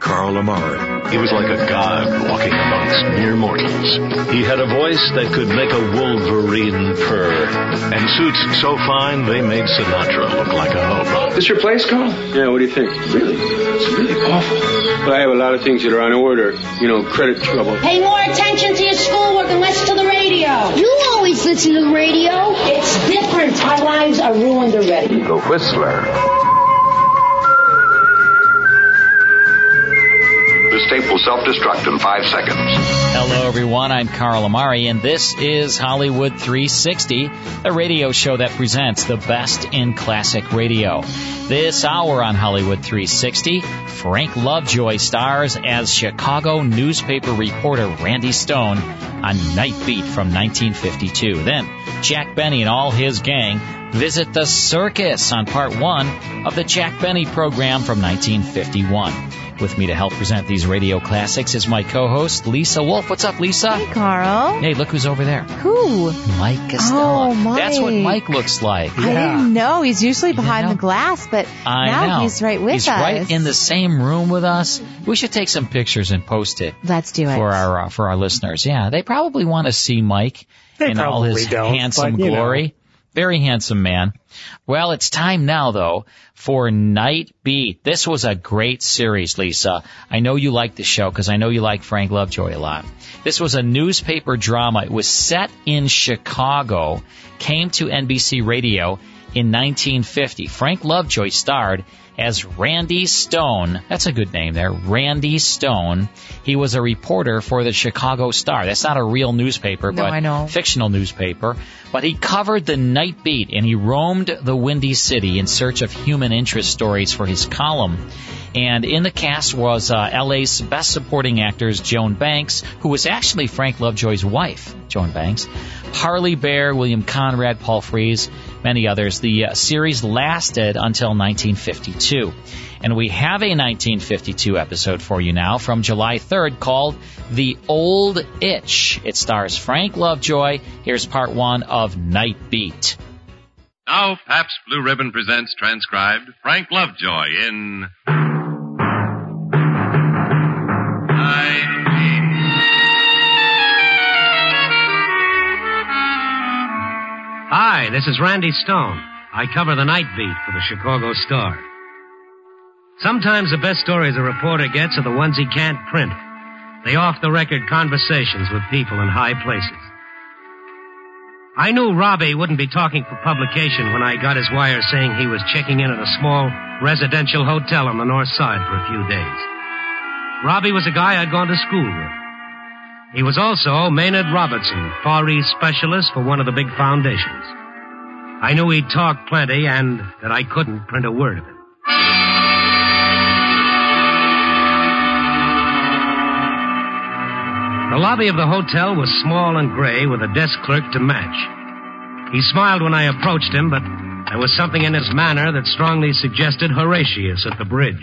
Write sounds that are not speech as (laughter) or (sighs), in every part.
Carl Amari. He was like a god walking amongst mere mortals. He had a voice that could make a wolverine purr, and suits so fine they made Sinatra look like a hobo. This your place, Carl? Yeah, what do you think? Really? It's really awful. But I have a lot of things that are on order. You know, credit trouble. Pay more attention to your schoolwork and less to the radio. You always listen to the radio. It's different. Our lives are ruined already. The Whistler. Tape will self-destruct in five seconds. Hello, everyone. I'm Carl Amari, and this is Hollywood 360, a radio show that presents the best in classic radio. This hour on Hollywood 360, Frank Lovejoy stars as Chicago newspaper reporter Randy Stone on Night Beat from 1952. Then, Jack Benny and all his gang visit the circus on part one of the Jack Benny program from 1951. With me to help present these radio classics is my co-host Lisa Wolf. What's up, Lisa? Hey, Carl. Hey, look who's over there. Who? Mike Costello. Oh, Mike. That's what Mike looks like. I didn't know. He's usually behind the glass, but I now know. he's right with he's us. right in the same room with us. We should take some pictures and post it Let's do it. for our uh, for our listeners. Yeah, they probably want to see Mike They in all his handsome but, you know. Very handsome man. Well, it's time now though for Night Beat. This was a great series, Lisa. I know you like the show because I know you like Frank Lovejoy a lot. This was a newspaper drama. It was set in Chicago, came to NBC Radio in 1950. Frank Lovejoy starred as Randy Stone. That's a good name there. Randy Stone. He was a reporter for the Chicago Star. That's not a real newspaper, No, but I know. fictional newspaper. But he covered the night beat and he roamed the Windy City in search of human interest stories for his column. And in the cast was uh, LA's best supporting actors Joan Banks, who was actually Frank Lovejoy's wife, Joan Banks, Parley Baer, William Conrad, Paul Frees, many others. The uh, series lasted until 1952. And we have a 1952 episode for you now from July 3rd called The Old Itch. It stars Frank Lovejoy. Here's part one of Night Beat. Now, Pabst Blue Ribbon presents transcribed Frank Lovejoy in. Night Beat. Hi, this is Randy Stone. I cover the night beat for the Chicago Star. Sometimes the best stories a reporter gets are the ones he can't print. The off the record conversations with people in high places. I knew Robbie wouldn't be talking for publication when I got his wire saying he was checking in at a small residential hotel on the north side for a few days. Robbie was a guy I'd gone to school with. He was also Maynard Robertson, Far East specialist for one of the big foundations. I knew he'd talk plenty and that I couldn't print a word of it. The lobby of the hotel was small and gray with a desk clerk to match. He smiled when I approached him, but there was something in his manner that strongly suggested Horatius at the bridge.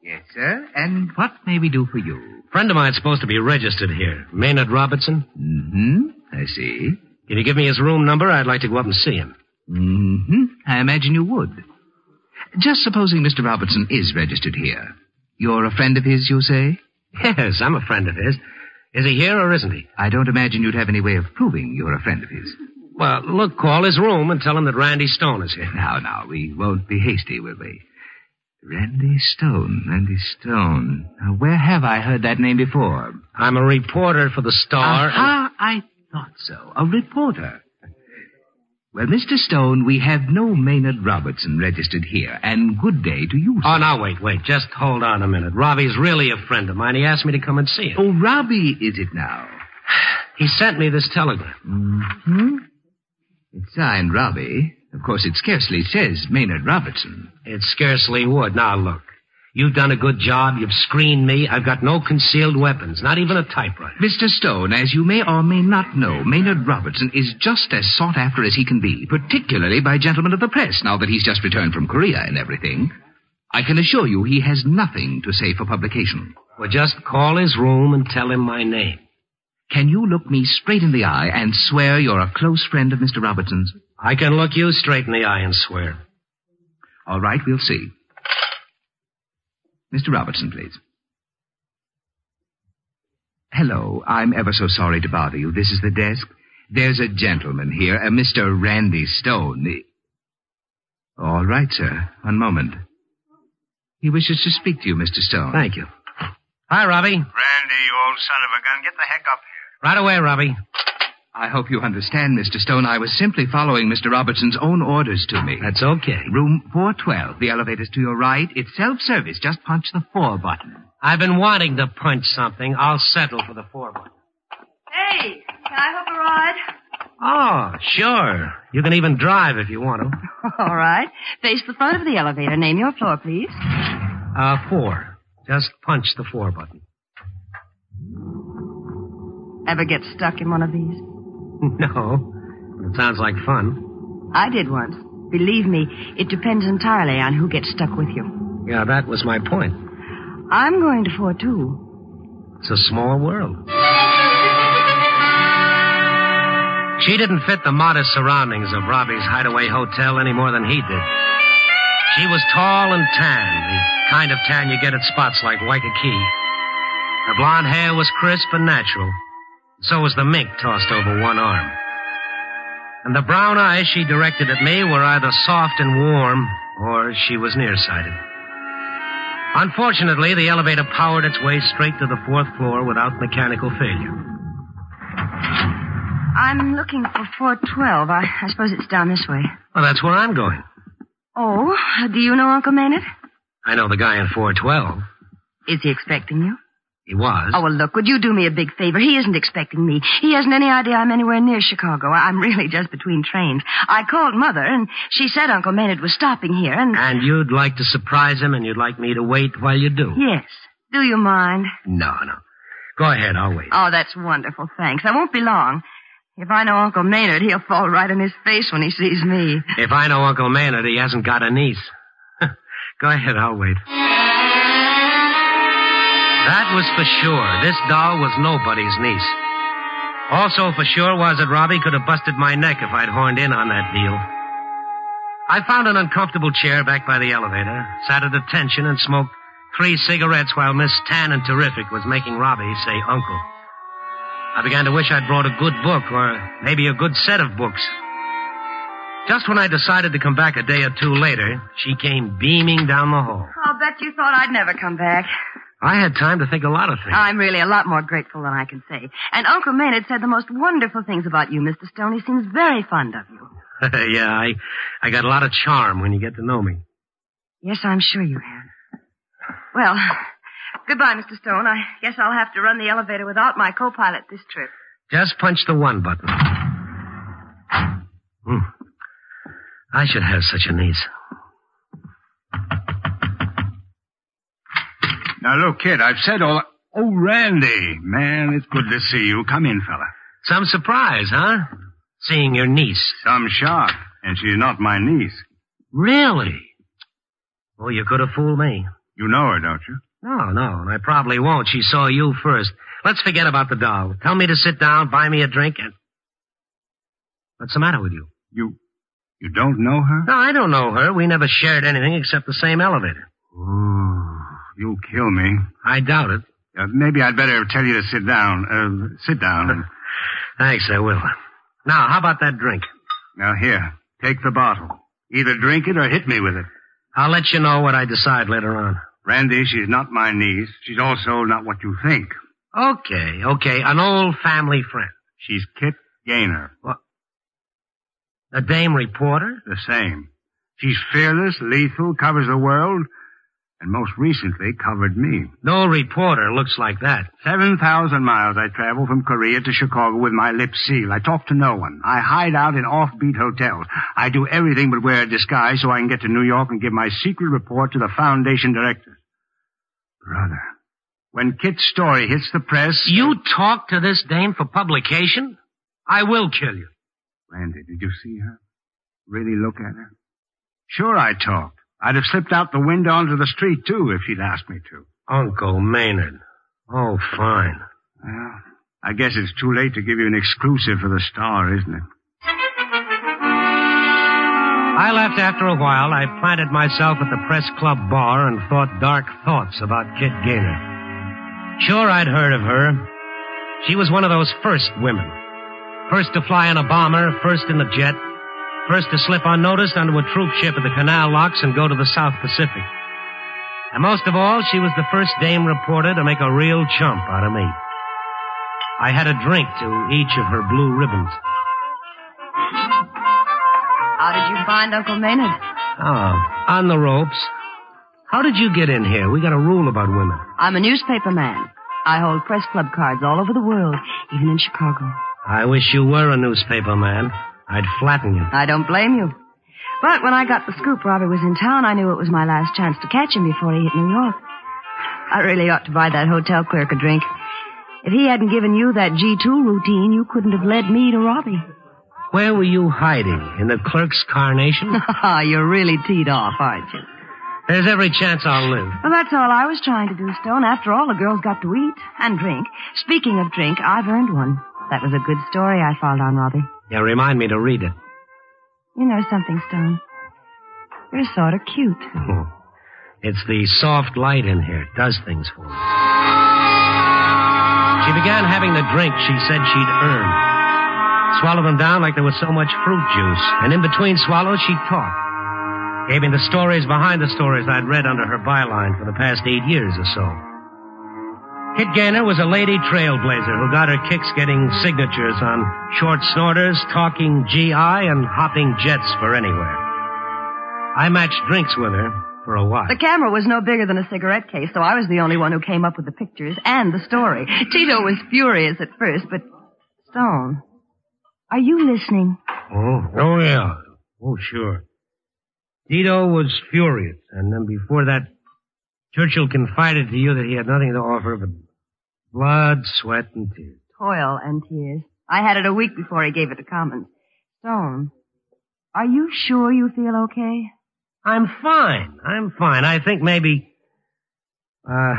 Yes, sir. And what may we do for you? Friend of mine's supposed to be registered here. Maynard Robertson. Mm-hmm. I see. Can you give me his room number? I'd like to go up and see him. Mm-hmm. I imagine you would. Just supposing Mr. Robertson is registered here. You're a friend of his, you say? Yes, I'm a friend of his. Is he here or isn't he? I don't imagine you'd have any way of proving you're a friend of his. Well, look, call his room and tell him that Randy Stone is here. Now, now, we won't be hasty, will we? Randy Stone, Randy Stone. Now, where have I heard that name before? I'm a reporter for the Star. Aha, I thought so. A reporter. Well, Mr. Stone, we have no Maynard Robertson registered here, and good day to you, sir. Oh, now wait, wait. Just hold on a minute. Robbie's really a friend of mine. He asked me to come and see him. Oh, Robbie is it now? (sighs) He sent me this telegram. Hmm? It's signed Robbie. Of course, it scarcely says Maynard Robertson. It scarcely would. Now look. You've done a good job. You've screened me. I've got no concealed weapons, not even a typewriter. Mr. Stone, as you may or may not know, Maynard Robertson is just as sought after as he can be, particularly by gentlemen of the press, now that he's just returned from Korea and everything. I can assure you he has nothing to say for publication. Well, just call his room and tell him my name. Can you look me straight in the eye and swear you're a close friend of Mr. Robertson's? I can look you straight in the eye and swear. All right, we'll see. Mr. Robertson, please. Hello, I'm ever so sorry to bother you. This is the desk. There's a gentleman here, a Mr. Randy Stone. All right, sir. One moment. He wishes to speak to you, Mr. Stone. Thank you. Hi, Robbie. Randy, you old son of a gun, get the heck up here. Right away, Robbie. I hope you understand, Mr. Stone. I was simply following Mr. Robertson's own orders to me. That's okay. Room 412. The elevator's to your right. It's self-service. Just punch the four button. I've been wanting to punch something. I'll settle for the four button. Hey, can I hook a ride? Oh, sure. You can even drive if you want to. (laughs) All right. Face the front of the elevator. Name your floor, please. Uh, four. Just punch the four button. Ever get stuck in one of these? (laughs) No. It sounds like fun. I did once. Believe me, it depends entirely on who gets stuck with you. Yeah, that was my point. I'm going to four, too. It's a small world. She didn't fit the modest surroundings of Robbie's hideaway hotel any more than he did. She was tall and tan, the kind of tan you get at spots like Waikiki. Her blonde hair was crisp and natural. So was the mink tossed over one arm. And the brown eyes she directed at me were either soft and warm, or she was nearsighted. Unfortunately, the elevator powered its way straight to the fourth floor without mechanical failure. I'm looking for 412. I, I suppose it's down this way. Well, that's where I'm going. Oh, do you know Uncle Maynard? I know the guy in 412. Is he expecting you? He was. Oh, well, look, would you do me a big favor? He isn't expecting me. He hasn't any idea I'm anywhere near Chicago. I'm really just between trains. I called Mother, and she said Uncle Maynard was stopping here, and... And you'd like to surprise him, and you'd like me to wait while you do? Yes. Do you mind? No, no. Go ahead, I'll wait. Oh, that's wonderful. Thanks. I won't be long. If I know Uncle Maynard, he'll fall right in his face when he sees me. If I know Uncle Maynard, he hasn't got a niece. (laughs) Go ahead, I'll wait. That was for sure. This doll was nobody's niece. Also for sure was that Robbie could have busted my neck if I'd horned in on that deal. I found an uncomfortable chair back by the elevator, sat at attention, and smoked three cigarettes while Miss Tan and Terrific was making Robbie say uncle. I began to wish I'd brought a good book, or maybe a good set of books. Just when I decided to come back a day or two later, she came beaming down the hall. I'll bet you thought I'd never come back. I had time to think a lot of things. I'm really a lot more grateful than I can say. And Uncle Maynard said the most wonderful things about you, Mr. Stone. He seems very fond of you. (laughs) yeah, I, I got a lot of charm when you get to know me. Yes, I'm sure you have. Well, goodbye, Mr. Stone. I guess I'll have to run the elevator without my co-pilot this trip. Just punch the one button. Hmm. I should have such a niece. Now, look, kid, I've said all. Oh, Randy. Man, it's good to see you. Come in, fella. Some surprise, huh? Seeing your niece. Some shock. And she's not my niece. Really? Well, you could have fooled me. You know her, don't you? No, no, and I probably won't. She saw you first. Let's forget about the doll. Tell me to sit down, buy me a drink, and. What's the matter with you? You. You don't know her? No, I don't know her. We never shared anything except the same elevator. Ooh. You'll kill me. I doubt it. Uh, maybe I'd better tell you to sit down. Uh, sit down. (laughs) Thanks, I will. Now, how about that drink? Now, here. Take the bottle. Either drink it or hit me with it. I'll let you know what I decide later on. Randy, she's not my niece. She's also not what you think. Okay, okay. An old family friend. She's Kit Gaynor. What? A dame reporter? The same. She's fearless, lethal, covers the world, and most recently covered me. No reporter looks like that. 7,000 miles I travel from Korea to Chicago with my lips sealed. I talk to no one. I hide out in offbeat hotels. I do everything but wear a disguise so I can get to New York and give my secret report to the Foundation directors. Brother, when Kit's story hits the press... You talk to this dame for publication? I will kill you. Randy, did you see her? Really look at her? Sure I talked. I'd have slipped out the window onto the street, too, if she'd asked me to. Uncle Maynard. Oh, fine. Well, I guess it's too late to give you an exclusive for the Star, isn't it? I left after a while. I planted myself at the press club bar and thought dark thoughts about Kit Gaynor. Sure, I'd heard of her. She was one of those first women. First to fly in a bomber, first in the jet, first to slip unnoticed onto a troop ship at the canal locks and go to the South Pacific. And most of all, she was the first dame reporter to make a real chump out of me. I had a drink to each of her blue ribbons. How did you find Uncle Maynard? Oh, on the ropes. How did you get in here? We got a rule about women. I'm a newspaper man. I hold press club cards all over the world, even in Chicago. I wish you were a newspaper man. I'd flatten you. I don't blame you. But when I got the scoop Robbie was in town, I knew it was my last chance to catch him before he hit New York. I really ought to buy that hotel clerk a drink. If he hadn't given you that G2 routine, you couldn't have led me to Robbie. Where were you hiding? In the clerk's carnation? (laughs) Ah, you're really teed off, aren't you? There's every chance I'll live. Well, that's all I was trying to do, Stone. After all, the girls got to eat and drink. Speaking of drink, I've earned one. That was a good story I filed on Robbie. Yeah, remind me to read it. You know something, Stone? You're sort of cute. Oh, it's the soft light in here. It does things for me. She began having the drink she said she'd earned. Swallowed them down like there was so much fruit juice. And in between swallows, she talked. talk. Gave me the stories behind the stories I'd read under her byline for the past eight years or so. Kit Gaynor was a lady trailblazer who got her kicks getting signatures on short snorters, talking GI, and hopping jets for anywhere. I matched drinks with her for a while. The camera was no bigger than a cigarette case, so I was the only one who came up with the pictures and the story. Tito was furious at first, but Stone, are you listening? Oh, oh yeah. Oh, sure. Tito was furious, and then before that, Churchill confided to you that he had nothing to offer but blood, sweat, and tears. Toil and tears. I had it a week before he gave it to Commons. Stone, are you sure you feel okay? I'm fine. I'm fine. I think maybe, uh,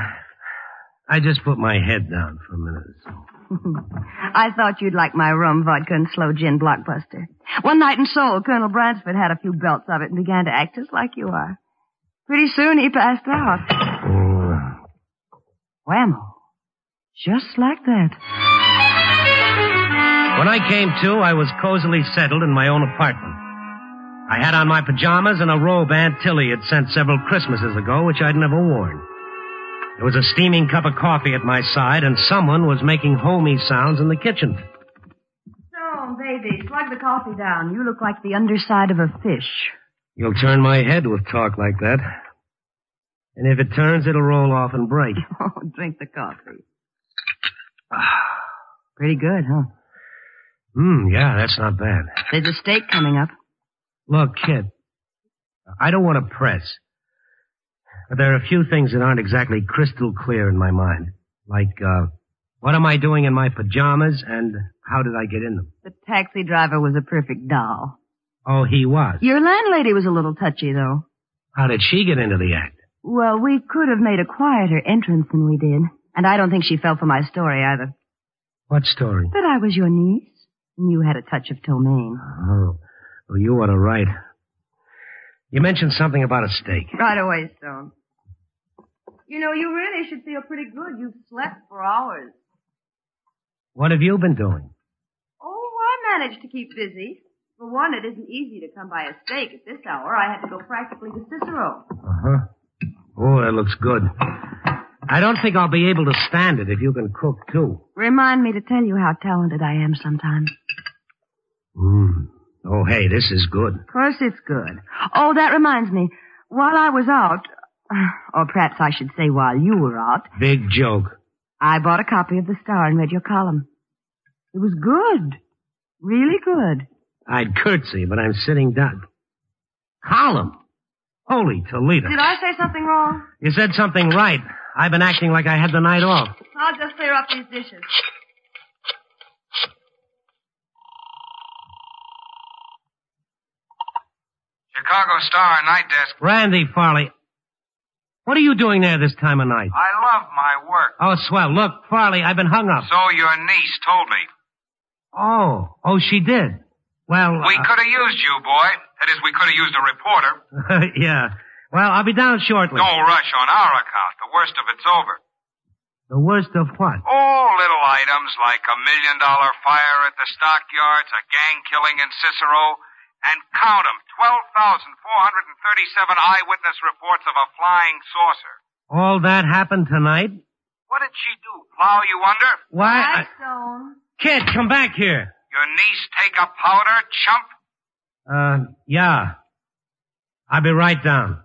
I just put my head down for a minute or so. (laughs) I thought you'd like my rum, vodka, and slow gin blockbuster. One night in Seoul, Colonel Bransford had a few belts of it and began to act just like you are. Pretty soon he passed out. Whammo. Just like that. When I came to, I was cozily settled in my own apartment. I had on my pajamas and a robe Aunt Tilly had sent several Christmases ago, which I'd never worn. There was a steaming cup of coffee at my side, and someone was making homey sounds in the kitchen. Stone, baby, slug the coffee down. You look like the underside of a fish. You'll turn my head with talk like that. And if it turns, it'll roll off and break. Oh, (laughs) drink the coffee. (sighs) Pretty good, huh? Hmm, yeah, that's not bad. There's a steak coming up. Look, kid, I don't want to press. But there are a few things that aren't exactly crystal clear in my mind. Like, uh, what am I doing in my pajamas and how did I get in them? The taxi driver was a perfect doll. Oh, he was. Your landlady was a little touchy, though. How did she get into the act? Well, we could have made a quieter entrance than we did. And I don't think she fell for my story either. What story? That I was your niece. And you had a touch of ptomaine. Oh, well, you ought to write. You mentioned something about a steak. Right away, Stone. You know, you really should feel pretty good. You've slept for hours. What have you been doing? Oh, I managed to keep busy. For one, it isn't easy to come by a steak at this hour. I had to go practically to Cicero. Uh-huh. Oh, that looks good. I don't think I'll be able to stand it if you can cook, too. Remind me to tell you how talented I am sometime. Hmm. Oh, hey, this is good. Of course it's good. Oh, that reminds me. While I was out, (sighs) or perhaps I should say while you were out, Big joke. I bought a copy of the Star and read your column. It was good. Really good. I'd curtsy, but I'm sitting down. Column. Holy Toledo. Did I say something wrong? You said something right. I've been acting like I had the night off. I'll just clear up these dishes. Chicago Star night desk. Randy Farley. What are you doing there this time of night? I love my work. Oh, swell. Look, Farley, I've been hung up. So your niece told me. Oh, oh, she did. Well, We uh, could have used you, boy. That is, we could have used a reporter. (laughs) yeah. Well, I'll be down shortly. Don't rush on our account. The worst of it's over. The worst of what? Oh, little items like a million dollar fire at the stockyards, a gang killing in Cicero, and count 'em, 12,437 eyewitness reports of a flying saucer. All that happened tonight? What did she do? Plow you under? Why? I- Stone. Kid, come back here. Your niece take a powder, chump? Uh, yeah. I'll be right down.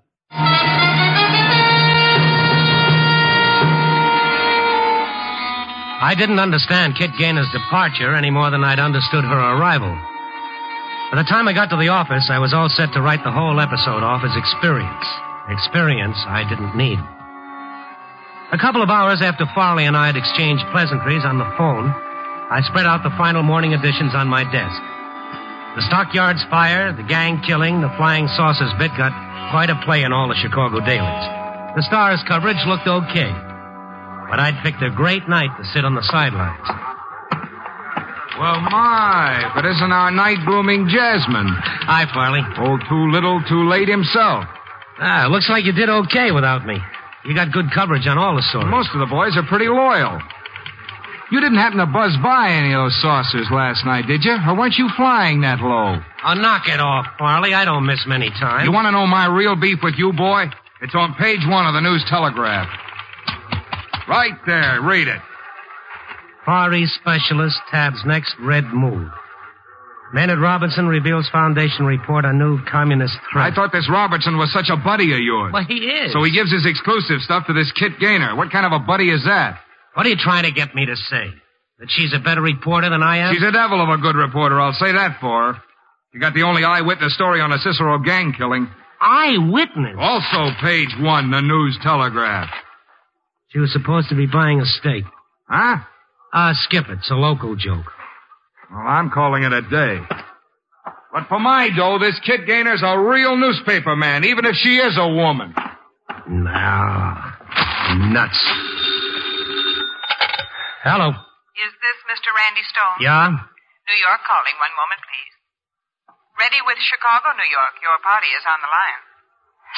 I didn't understand Kit Gaynor's departure any more than I'd understood her arrival. By the time I got to the office, I was all set to write the whole episode off as experience. Experience I didn't need. A couple of hours after Farley and I had exchanged pleasantries on the phone, I spread out the final morning editions on my desk. The stockyards fire, the gang killing, the flying saucers bit got quite a play in all the Chicago dailies. The Stars coverage looked okay. But I'd picked a great night to sit on the sidelines. Well, my, but isn't our night blooming Jasmine? Hi, Farley. Old too little, too late himself. Ah, looks like you did okay without me. You got good coverage on all the stories. Most of the boys are pretty loyal. You didn't happen to buzz by any of those saucers last night, did you? Or weren't you flying that low? Oh, knock it off, Farley. I don't miss many times. You want to know my real beef with you, boy? It's on page one of the News Telegraph. Right there. Read it. Far East Specialist tabs next red move. Maynard Robinson reveals Foundation report on new communist threat. I thought this Robertson was such a buddy of yours. Well, he is. So he gives his exclusive stuff to this Kit Gaynor. What kind of a buddy is that? What are you trying to get me to say? That she's a better reporter than I am? She's a devil of a good reporter, I'll say that for her. You got the only eyewitness story on a Cicero gang killing. Eyewitness? Also, page one, the News Telegraph. She was supposed to be buying a steak. Huh? Ah, skip it. It's a local joke. Well, I'm calling it a day. But for my dough, this Kit Gaynor's a real newspaper man, even if she is a woman. Now, nuts. Hello. Is this Mr. Randy Stone? Yeah? New York calling. One moment, please. Ready with Chicago, New York. Your party is on the line.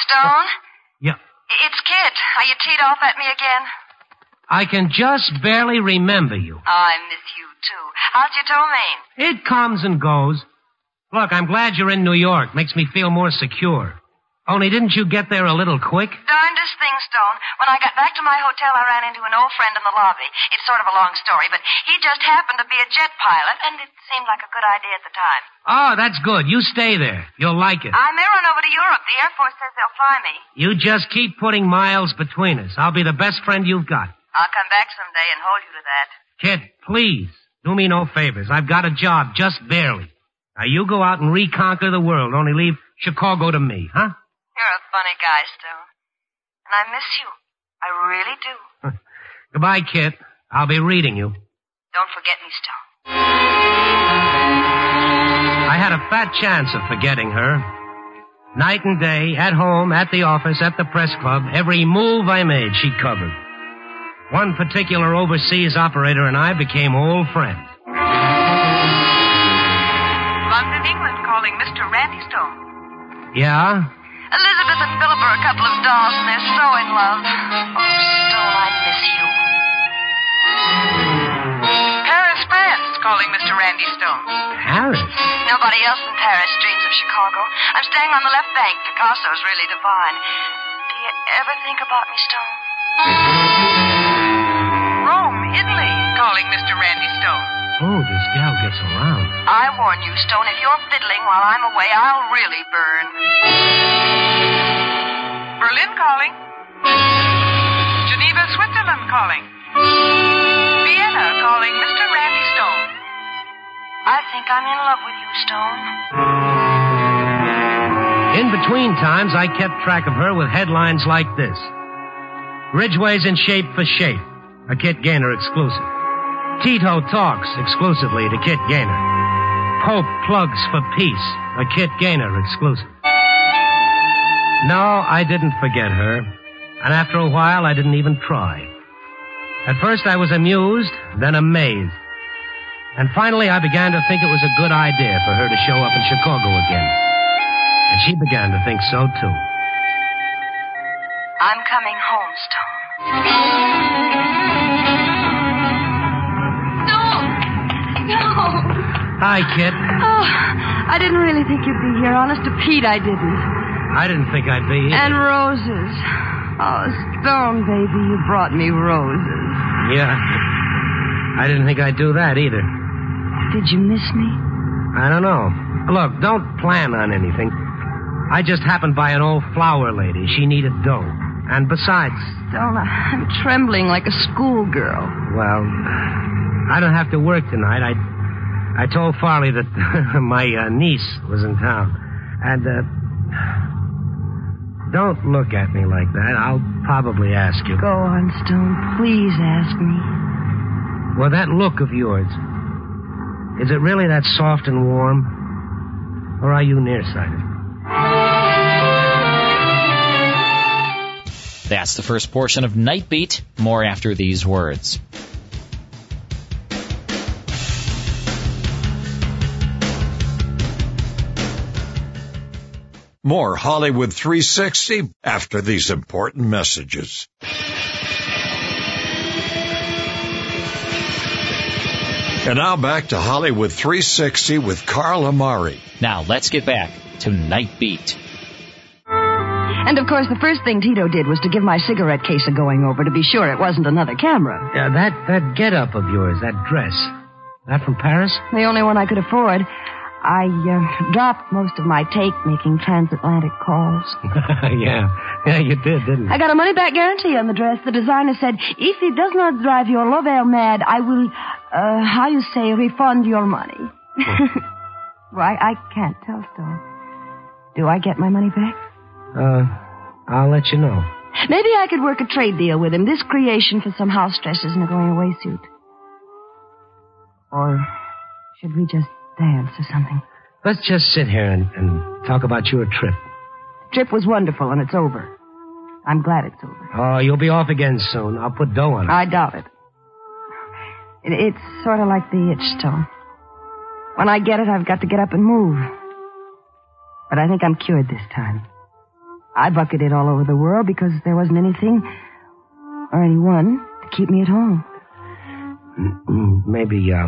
Stone? Yeah. It's Kit. Are you teed off at me again? I can just barely remember you. Oh, I miss you, too. How's your ptomaine? It comes and goes. Look, I'm glad you're in New York. Makes me feel more secure. Only didn't you get there a little quick? Darndest thing, Stone. When I got back to my hotel, I ran into an old friend in the lobby. It's sort of a long story, but he just happened to be a jet pilot, and it seemed like a good idea at the time. Oh, that's good. You stay there. You'll like it. I may run over to Europe. The Air Force says they'll fly me. You just keep putting miles between us. I'll be the best friend you've got. I'll come back someday and hold you to that. Kid, please, do me no favors. I've got a job, just barely. Now you go out and reconquer the world, only leave Chicago to me, huh? You're a funny guy, Stone. And I miss you. I really do. (laughs) Goodbye, Kit. I'll be reading you. Don't forget me, Stone. I had a fat chance of forgetting her. Night and day, at home, at the office, at the press club, every move I made, she covered. One particular overseas operator and I became old friends. London, England calling Mr. Randy Stone. Yeah? Elizabeth and Philip are a couple of dolls, and they're so in love. Oh, Stone, I miss you. Paris, France calling Mr. Randy Stone. Paris? Nobody else in Paris dreams of Chicago. I'm staying on the left bank. Picasso's really divine. Do you ever think about me, Stone? Rome, Italy calling Mr. Randy Stone. Oh, this gal gets around. I warn you, Stone, if you're fiddling while I'm away, I'll really burn. Berlin calling. Geneva, Switzerland calling. Vienna calling Mr. Randy Stone. I think I'm in love with you, Stone. In between times, I kept track of her with headlines like this Ridgway's in shape for shape, a Kit Gaynor exclusive. Tito talks exclusively to Kit Gaynor. Pope plugs for peace, a Kit Gaynor exclusive. No, I didn't forget her. And after a while, I didn't even try. At first, I was amused, then amazed. And finally, I began to think it was a good idea for her to show up in Chicago again. And she began to think so, too. I'm coming home, Stone. Hi, Kit. Oh, I didn't really think you'd be here. Honest to Pete, I didn't. I didn't think I'd be. Here. And roses. Oh, Stone, baby, you brought me roses. Yeah. I didn't think I'd do that either. Did you miss me? I don't know. Look, don't plan on anything. I just happened by an old flower lady. She needed dough. And besides, Stone, I'm trembling like a schoolgirl. well, I don't have to work tonight. I I told Farley that (laughs) my uh, niece was in town. And, uh, don't look at me like that. I'll probably ask you. Go on, Stone. Please ask me. Well, that look of yours, is it really that soft and warm? Or are you nearsighted? That's the first portion of Night Beat. More after these words. More Hollywood 360 after these important messages. And now back to Hollywood 360 with Carl Amari. Now let's get back to Night Beat. And of course, the first thing Tito did was to give my cigarette case a going over to be sure it wasn't another camera. Yeah, that, that get up of yours, that dress. That from Paris? The only one I could afford. I uh, dropped most of my take making transatlantic calls. (laughs) yeah. Yeah, you did, didn't you? I got a money back guarantee on the dress. The designer said, if it does not drive your lover mad, I will, uh, how you say, refund your money. (laughs) well, I, I can't tell, Stone. Do I get my money back? Uh, I'll let you know. Maybe I could work a trade deal with him. This creation for some house dresses and a going away suit. Or should we just dance or something? Let's just sit here and, and talk about your trip. Trip was wonderful and it's over. I'm glad it's over. Oh, you'll be off again soon. I'll put dough on it. I doubt it. it it's sort of like the itch, Stone. When I get it, I've got to get up and move. But I think I'm cured this time. I bucketed all over the world because there wasn't anything or anyone to keep me at home. Mm, Maybe, uh,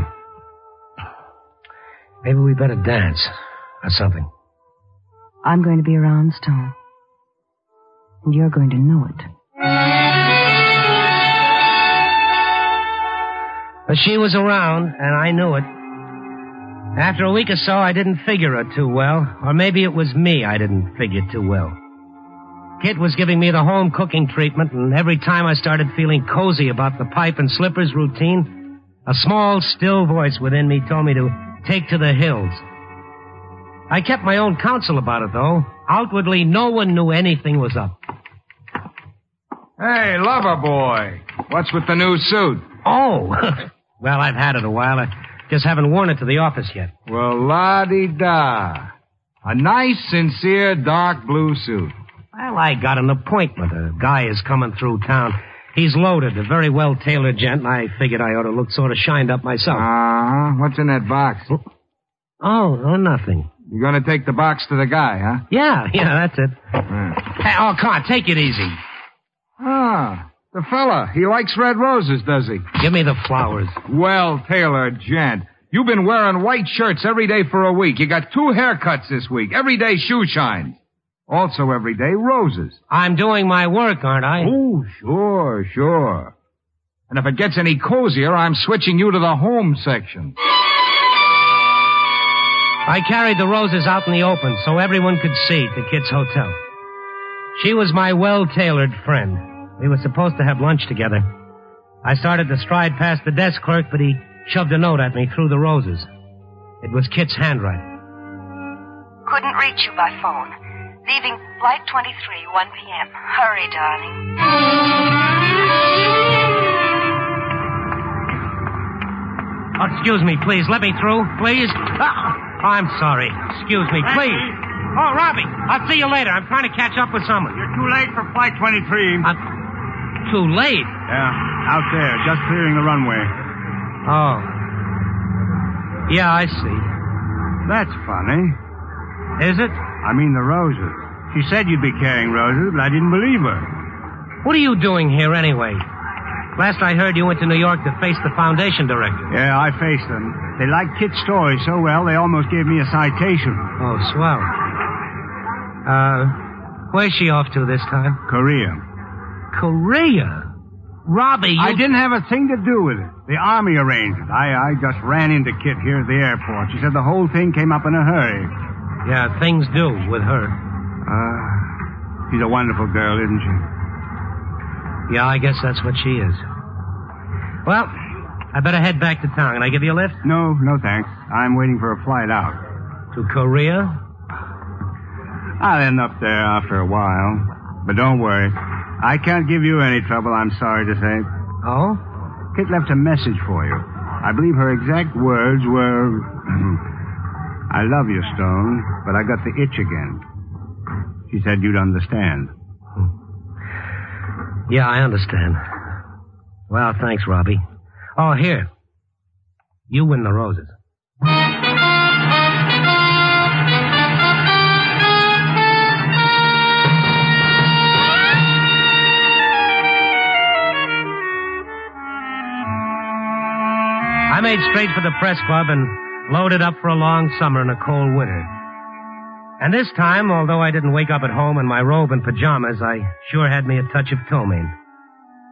maybe we better dance or something. I'm going to be around, Stone. And you're going to know it. But she was around, and I knew it. After a week or so, I didn't figure her too well. Or maybe it was me I didn't figure too well. Kit was giving me the home cooking treatment, and every time I started feeling cozy about the pipe and slippers routine, a small, still voice within me told me to take to the hills. I kept my own counsel about it, though. Outwardly, no one knew anything was up. Hey, lover boy. What's with the new suit? Oh! (laughs) well, I've had it a while. I just haven't worn it to the office yet. Well, la-di-da. A nice, sincere, dark blue suit. Well, I got an appointment. A guy is coming through town. He's loaded, a very well tailored gent, and I figured I ought to look sort of shined up myself. Uh-huh. What's in that box? Oh, oh, nothing. You're gonna take the box to the guy, huh? Yeah, (laughs) yeah, that's it. Hey, oh, come on, take it easy. Ah, the fella. He likes red roses, does he? Give me the flowers. Well tailored gent. You've been wearing white shirts every day for a week. You got two haircuts this week. Every day shoe shines. Also every day roses. I'm doing my work, aren't I? Oh, sure, sure. And if it gets any cozier, I'm switching you to the home section. I carried the roses out in the open so everyone could see The Kit's hotel. She was my well-tailored friend. We were supposed to have lunch together. I started to stride past the desk clerk, but he shoved a note at me through the roses. It was Kit's handwriting. Couldn't reach you by phone. Leaving flight 23, 1 p.m. Hurry, darling. Oh, excuse me, please. Let me through, please. Ah, I'm sorry. Excuse me, please. Oh, Robbie, I'll see you later. I'm trying to catch up with someone. You're too late for Flight 23. I'm too late. Yeah, out there, just clearing the runway. Oh. Yeah, I see. That's funny. Is it? I mean the roses. She said you'd be carrying roses, but I didn't believe her. What are you doing here anyway? Last I heard, you went to New York to face the foundation director. Yeah, I faced them. They liked Kit's story so well, they almost gave me a citation. Oh, swell. Uh, where's she off to this time? Korea. Korea? Robbie, you... I didn't have a thing to do with it. The Army arranged it. I, I just ran into Kit here at the airport. She said the whole thing came up in a hurry. Yeah, things do with her. Uh, she's a wonderful girl, isn't she? Yeah, I guess that's what she is. Well, I better head back to town. Can I give you a lift? No, no thanks. I'm waiting for a flight out. To Korea? I'll end up there after a while. But don't worry. I can't give you any trouble, I'm sorry to say. Oh? Kit left a message for you. I believe her exact words were (clears throat) I love you, Stone, but I got the itch again. She said you'd understand. Hmm. Yeah, I understand. Well, thanks, Robbie. Oh, here. You win the roses. I made straight for the press club and loaded up for a long summer and a cold winter. And this time, although I didn't wake up at home in my robe and pajamas, I sure had me a touch of ptomaine.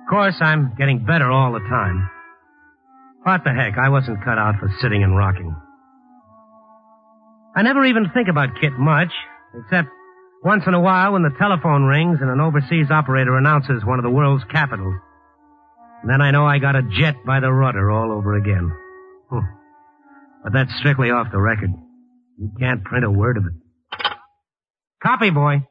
Of course, I'm getting better all the time. What the heck, I wasn't cut out for sitting and rocking. I never even think about Kit much, except once in a while when the telephone rings and an overseas operator announces one of the world's capitals. And then I know I got a jet by the rudder all over again. Hmm. But that's strictly off the record. You can't print a word of it. Copy, boy.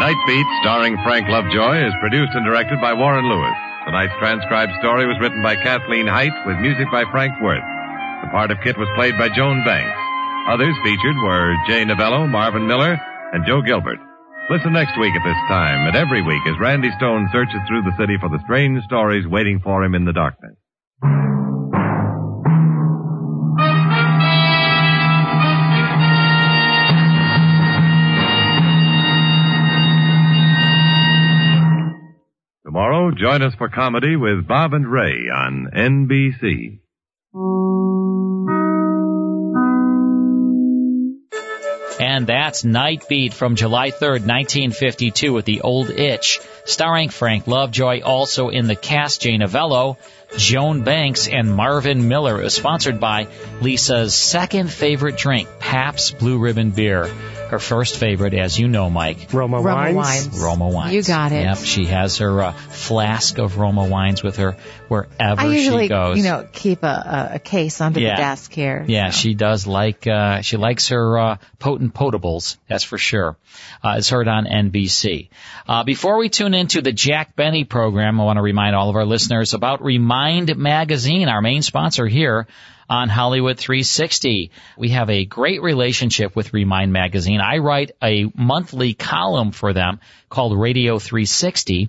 Night Beat, starring Frank Lovejoy, is produced and directed by Warren Lewis. Tonight's transcribed story was written by Kathleen Hite with music by Frank Worth. The part of Kit was played by Joan Banks. Others featured were Jay Novello, Marvin Miller, and Joe Gilbert. Listen next week at this time and every week as Randy Stone searches through the city for the strange stories waiting for him in the darkness. Tomorrow, join us for comedy with Bob and Ray on NBC. And that's Night Beat from July 3rd, 1952 with the Old Itch, starring Frank Lovejoy, also in the cast Jay Novello, Joan Banks, and Marvin Miller. It was sponsored by Lisa's second favorite drink, Pabst Blue Ribbon Beer. Her first favorite, as you know, Mike. Roma, Roma wines. wines. Roma wines. You got it. Yep, she has her uh, flask of Roma wines with her wherever I usually, she goes. you know, keep a, a, a case under Yeah. the desk here. Yeah, so. she does like uh, she likes her uh, potent potables. That's for sure. Uh, it's heard on NBC. Uh, before we tune into the Jack Benny program, I want to remind all of our listeners about Remind Magazine, our main sponsor here on Hollywood 360. We have a great relationship with Remind Magazine. I write a monthly column for them called Radio 360.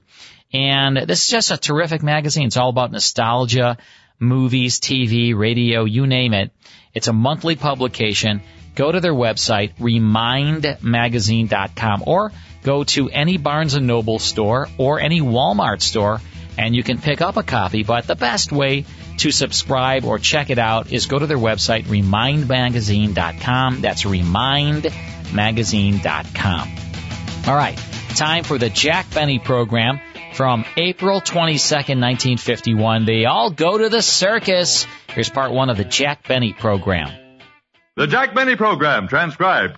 And this is just a terrific magazine. It's all about nostalgia, movies, TV, radio, you name it. It's a monthly publication. Go to their website, remindmagazine.com, or go to any Barnes & Noble store or any Walmart store and you can pick up a copy, but the best way to subscribe or check it out is go to their website, remindmagazine.com. That's remindmagazine.com. All right, time for the Jack Benny program from April 22nd, 1951. They all go to the circus. Here's part one of the Jack Benny program. The Jack Benny Program, transcribed.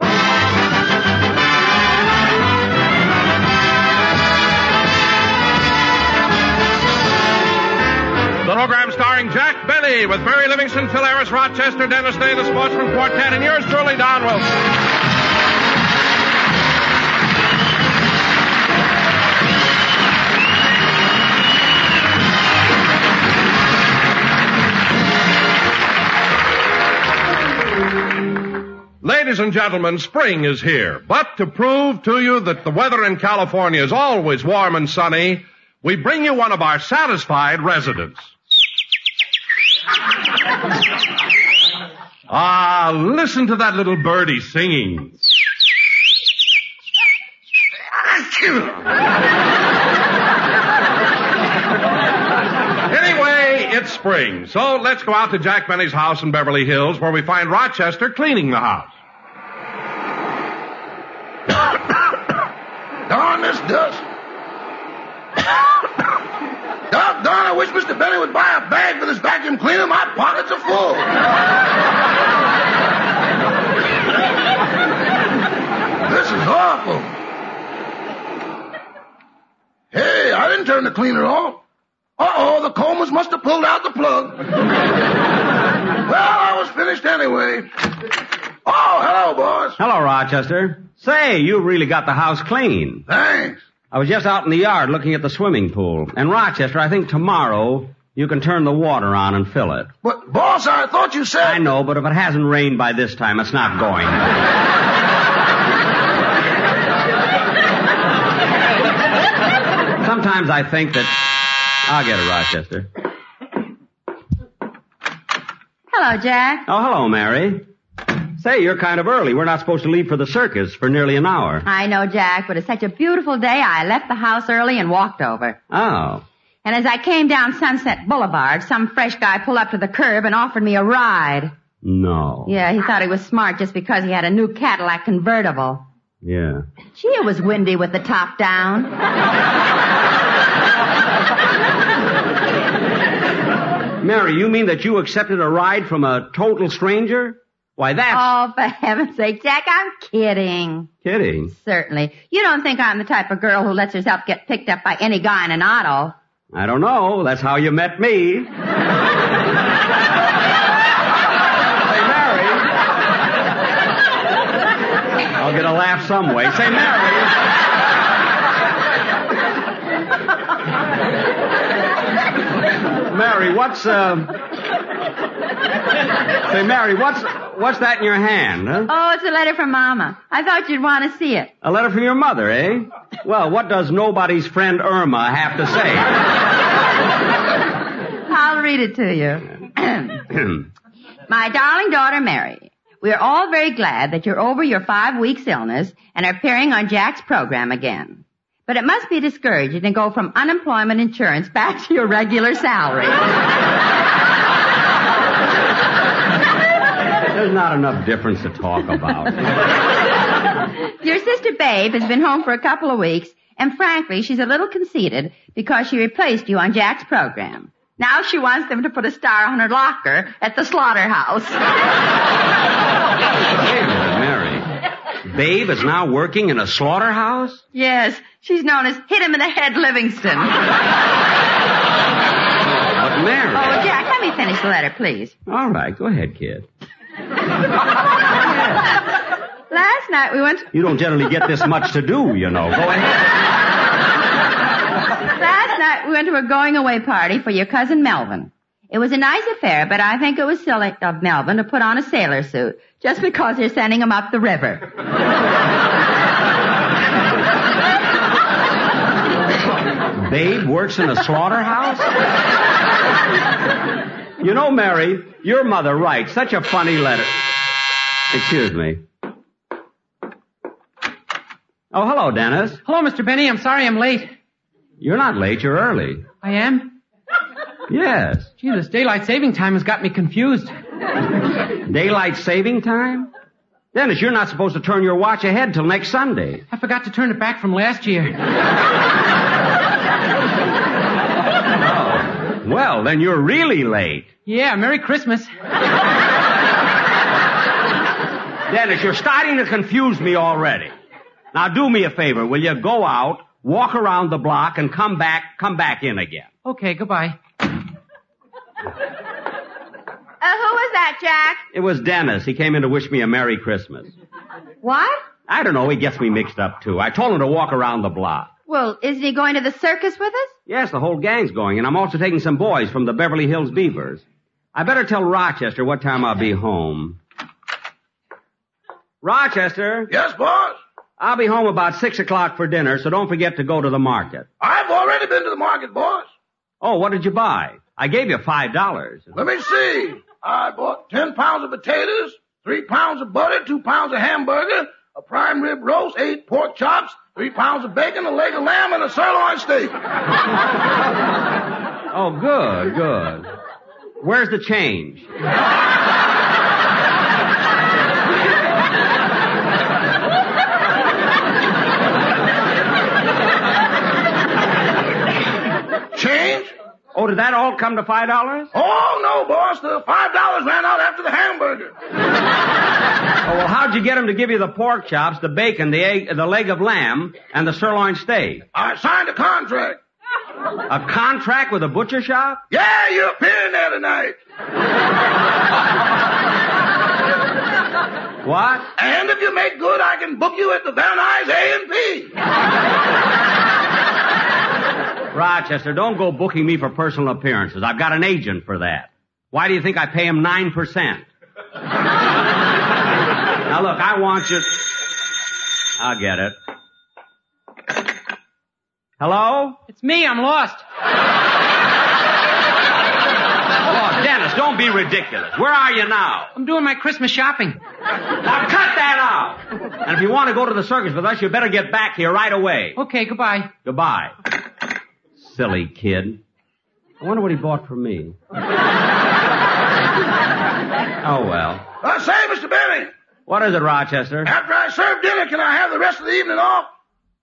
The program starring Jack Benny with Mary Livingstone, Phil Harris, Rochester, Dennis Day, the Sportsmen Quartet, and yours truly, Don Wilson. Ladies and gentlemen, spring is here. But to prove to you that the weather in California is always warm and sunny, we bring you one of our satisfied residents. (laughs) Ah, listen to that little birdie singing. Anyway, it's spring, so let's go out to Jack Benny's house in Beverly Hills where we find Rochester cleaning the house. (coughs) Darn this dust. I wish Mr. Benny would buy a bag for this vacuum cleaner. My pockets are full. this is awful. Hey, I didn't turn the cleaner off. Uh-oh, the Colmans must have pulled out the plug. well, I was finished anyway. Oh, hello, boss. Hello, Rochester. Say, you really got the house clean. Thanks. I was just out in the yard looking at the swimming pool. And Rochester, I think tomorrow you can turn the water on and fill it. But, boss, I thought you said... I know, but if it hasn't rained by this time, it's not going. Sometimes I think that... I'll get it, Rochester. Hello, Jack. Oh, hello, Mary. Say, you're kind of early. We're not supposed to leave for the circus for nearly an hour. I know, Jack, but it's such a beautiful day, I left the house early and walked over. Oh. And as I came down Sunset Boulevard, some fresh guy pulled up to the curb and offered me a ride. No. Yeah, he thought he was smart just because he had a new Cadillac convertible. Yeah. Gee, it was windy with the top down. Mary, you mean that you accepted a ride from a total stranger? Why, that's... Oh, for heaven's sake, Jack, I'm kidding. Kidding. Certainly. You don't think I'm the type of girl who lets herself get picked up by any guy in an auto. I don't know. That's how you met me. Say, Mary. I'll get a laugh some way. Say, Mary. Mary, what's, uh... Say, Mary, what's, what's that in your hand, huh? Oh, it's a letter from Mama. I thought you'd want to see it. A letter from your mother, eh? Well, what does nobody's friend Irma have to say? I'll read it to you. (clears throat) My darling daughter Mary, we are all very glad that you're over your five weeks illness and are appearing on Jack's program again. But it must be discouraging to go from unemployment insurance back to your regular salary. There's not enough difference to talk about. (laughs) Your sister Babe has been home for a couple of weeks, and frankly, she's a little conceited because she replaced you on Jack's program. Now she wants them to put a star on her locker at the slaughterhouse. Mary, Babe is now working in a slaughterhouse? yes, she's known as Hit Him in the Head Livingstone. Oh, but Mary. Oh, Jack, let me finish the letter, please. All right, go ahead, kid. (laughs) Last night we went. You don't generally get this much to do, you know. Go ahead. Last night we went to a going away party for your cousin Melvin. It was a nice affair, but I think it was silly of Melvin to put on a sailor suit just because you're sending him up the river. Babe works in a slaughterhouse? You know, Mary, your mother writes such a funny letter. Excuse me. Oh, hello, Dennis. Hello, Mr. Benny. I'm sorry I'm late. You're not late, you're early. I am? Yes. Gee, this daylight saving time has got me confused. Daylight saving time? Dennis, you're not supposed to turn your watch ahead till next Sunday. I forgot to turn it back from last year. (laughs) Well, then you're really late. Yeah, Merry Christmas. Dennis, you're starting to confuse me already. Now do me a favor, will you? Go out, walk around the block, and come back, come back in again. Okay, goodbye. Uh, who was that, Jack? It was Dennis. He came in to wish me a Merry Christmas. What? I don't know. He gets me mixed up too. I told him to walk around the block. Well, isn't he going to the circus with us? Yes, the whole gang's going, and I'm also taking some boys from the Beverly Hills Beavers. I better tell Rochester what time I'll be home. Rochester. Yes, boss? I'll be home about six o'clock for dinner, so don't forget to go to the market. I've already been to the market, boss. Oh, what did you buy? I gave you five dollars. Let me see. I bought ten pounds of potatoes, three pounds of butter, two pounds of hamburger, a prime rib roast, eight pork chops, three pounds of bacon, a leg of lamb, and a sirloin steak. (laughs) Oh, good, good. Where's the change? (laughs) Change? Oh, did that all come to five dollars? Oh, no, boss. The five dollars ran out after the hamburger. Oh, well, how'd you get him to give you the pork chops, the bacon, the egg, the leg of lamb, and the sirloin steak? I signed a contract. A contract with a butcher shop? Yeah, you're appearing there tonight. What? And if you make good, I can book you at the Van Nuys A&P. Rochester, don't go booking me for personal appearances. I've got an agent for that. Why do you think I pay him 9%? now look, I want you... I'll get it. Hello? It's me. I'm lost. Oh, Dennis, don't be ridiculous. Where are you now? I'm doing my Christmas shopping. Now cut that out! And if you want to go to the circus with us, you better get back here right away. Okay, goodbye. Goodbye. Silly kid. I wonder what he bought for me. Oh, well. Uh, say, Mr. Benny, What is it, Rochester? after I serve dinner, can I have the rest of the evening off?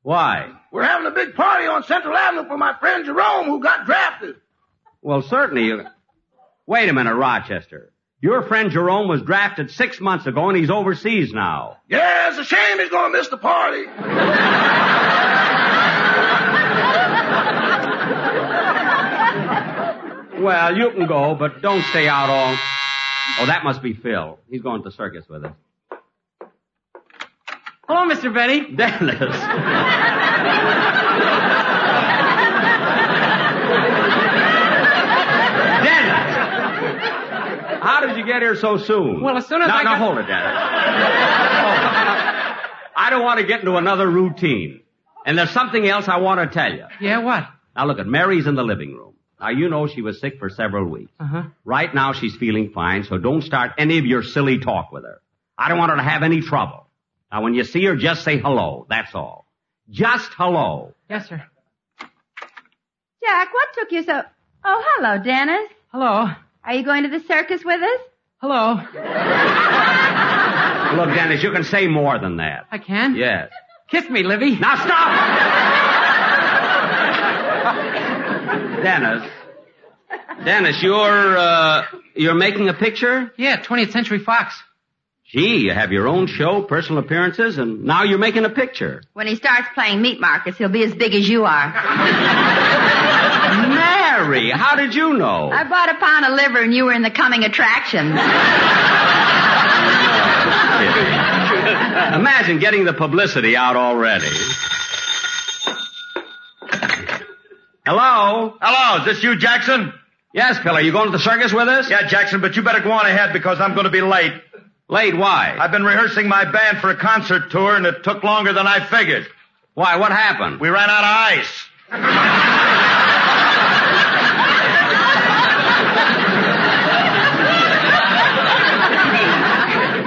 Why? We're having a big party on Central Avenue for my friend Jerome who got drafted. Well, certainly. You... Wait a minute, Rochester. Your friend Jerome was drafted six months ago and he's overseas now. Yeah, it's a shame he's gonna miss the party. (laughs) Well, you can go, but don't stay out all. Oh, that must be Phil. He's going to the circus with us. Hello, Mr. Benny. Dennis. Dennis! How did you get here so soon? Well, as soon as now, I now got- hold it, Dennis. I don't want to get into another routine. And there's something else I want to tell you. Yeah, what? Now look at Mary's in the living room. Now you know she was sick for several weeks. Uh-huh. Right now she's feeling fine, so don't start any of your silly talk with her. I don't want her to have any trouble. Now when you see her, just say hello. That's all. Just hello. Yes, sir. Jack, what took you so... Oh, hello, Dennis. Hello. Are you going to the circus with us? Hello. Look, Dennis, you can say more than that. I can? Yes. Kiss me, Livy. Now stop! Dennis. Dennis, you're, uh, you're making a picture? Yeah, 20th Century Fox. Gee, you have your own show, personal appearances, and now you're making a picture. When he starts playing meat markets, he'll be as big as you are. Mary, how did you know? I bought a pound of liver and you were in the coming attractions. (laughs) Imagine getting the publicity out already. Hello? Hello, is this you, Jackson? Yes, Phil, are you going to the circus with us? Yeah, Jackson, but you better go on ahead because I'm going to be late. Late, why? I've been rehearsing my band for a concert tour and it took longer than I figured. Why, what happened? We ran out of ice. (laughs)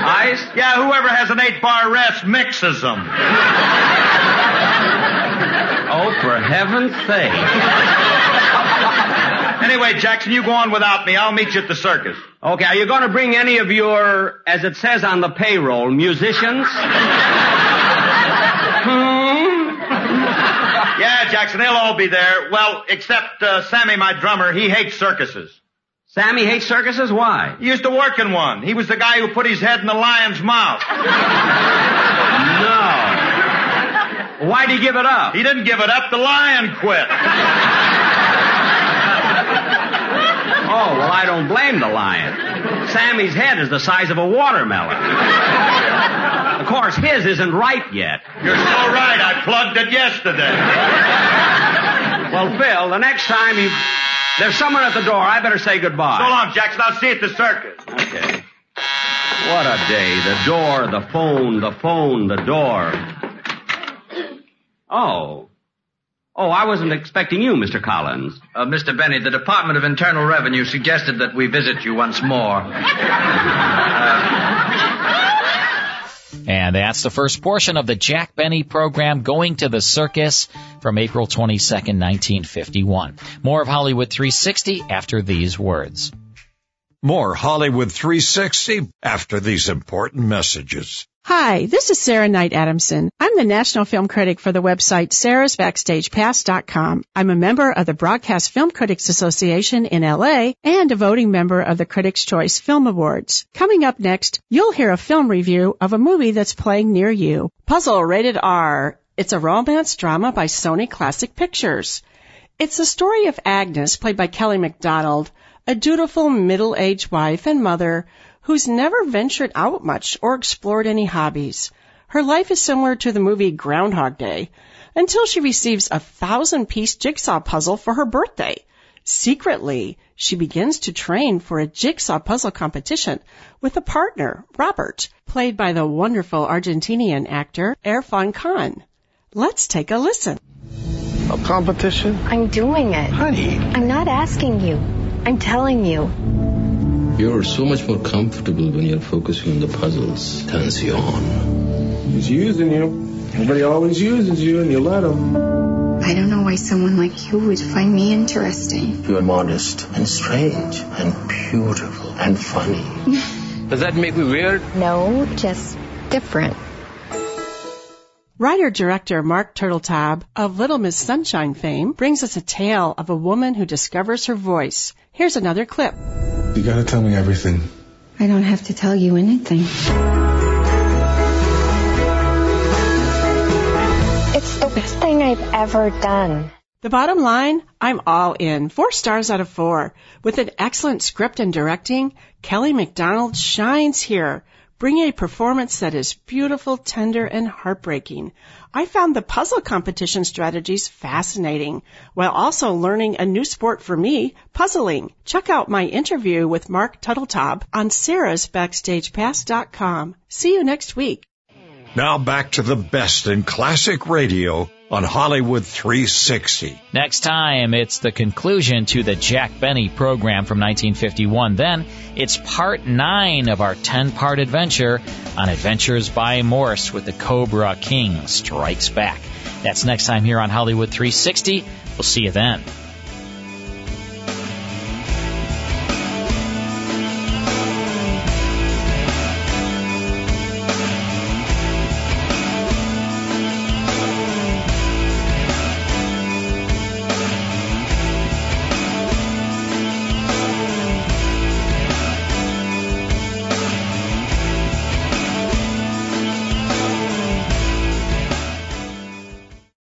Ice? Yeah, whoever has an eight bar rest mixes them. Oh, for heaven's sake. (laughs) Anyway, Jackson, you go on without me. I'll meet you at the circus. Okay, are you going to bring any of your, as it says on the payroll, musicians? (laughs) Yeah, Jackson, they'll all be there. Well, except uh, Sammy, my drummer. He hates circuses. Sammy hates circuses? Why? He used to work in one. He was the guy who put his head in the lion's mouth. (laughs) Why'd he give it up? He didn't give it up. The lion quit. (laughs) Oh, well, I don't blame the lion. Sammy's head is the size of a watermelon. Of course, his isn't ripe yet. You're so right. I plugged it yesterday. Well, Phil, the next time you... There's someone at the door. I better say goodbye. So long, Jackson. I'll see you at the circus. Okay. What a day. The door, the phone, the phone, the door. Oh. Oh, I wasn't expecting you, Mr. Collins. Uh, Mr. Benny, the Department of Internal Revenue suggested that we visit you once more. And that's the first portion of the Jack Benny program going to the circus from April 22nd, 1951. More of Hollywood 360 after these words. More Hollywood 360 after these important messages. Hi, this is Sarah Knight Adamson. I'm the national film critic for the website sarahsbackstagepass.com. I'm a member of the Broadcast Film Critics Association in LA and a voting member of the Critics' Choice Film Awards. Coming up next, you'll hear a film review of a movie that's playing near you. Puzzle rated R. It's a romance drama by Sony Classic Pictures. It's the story of Agnes, played by Kelly Macdonald, a dutiful middle-aged wife and mother who's never ventured out much or explored any hobbies. Her life is similar to the movie Groundhog Day until she receives a thousand piece jigsaw puzzle for her birthday. Secretly, she begins to train for a jigsaw puzzle competition with a partner, Robert, played by the wonderful Argentinian actor Irfan Khan. Let's take a listen. A competition? I'm doing it. Honey. I'm not asking you. I'm telling you. You're so much more comfortable when you're focusing on the puzzles. Turns you on. He's using you. Everybody always uses you and you let him. I don't know why someone like you would find me interesting. You're modest and strange and beautiful and funny. (laughs) Does that make me weird? No, just different. Writer-director Marc Turteltaub of Little Miss Sunshine fame brings us a tale of a woman who discovers her voice. Here's another clip. You gotta tell me everything. I don't have to tell you anything. It's the best thing I've ever done. The bottom line, I'm all in. Four stars out of four. With an excellent script and directing, Kelly Macdonald shines here bringing a performance that is beautiful, tender, and heartbreaking. I found the puzzle competition strategies fascinating, while also learning a new sport for me, puzzling. Check out my interview with Marc Turteltaub on sarahsbackstagepass.com. See you next week. Now back to the best in classic radio on Hollywood 360. Next time, it's the conclusion to the Jack Benny program from 1951. Then, it's part nine of our 10 part adventure on Adventures by Morse with the Cobra King Strikes Back. That's next time here on Hollywood 360. We'll see you then.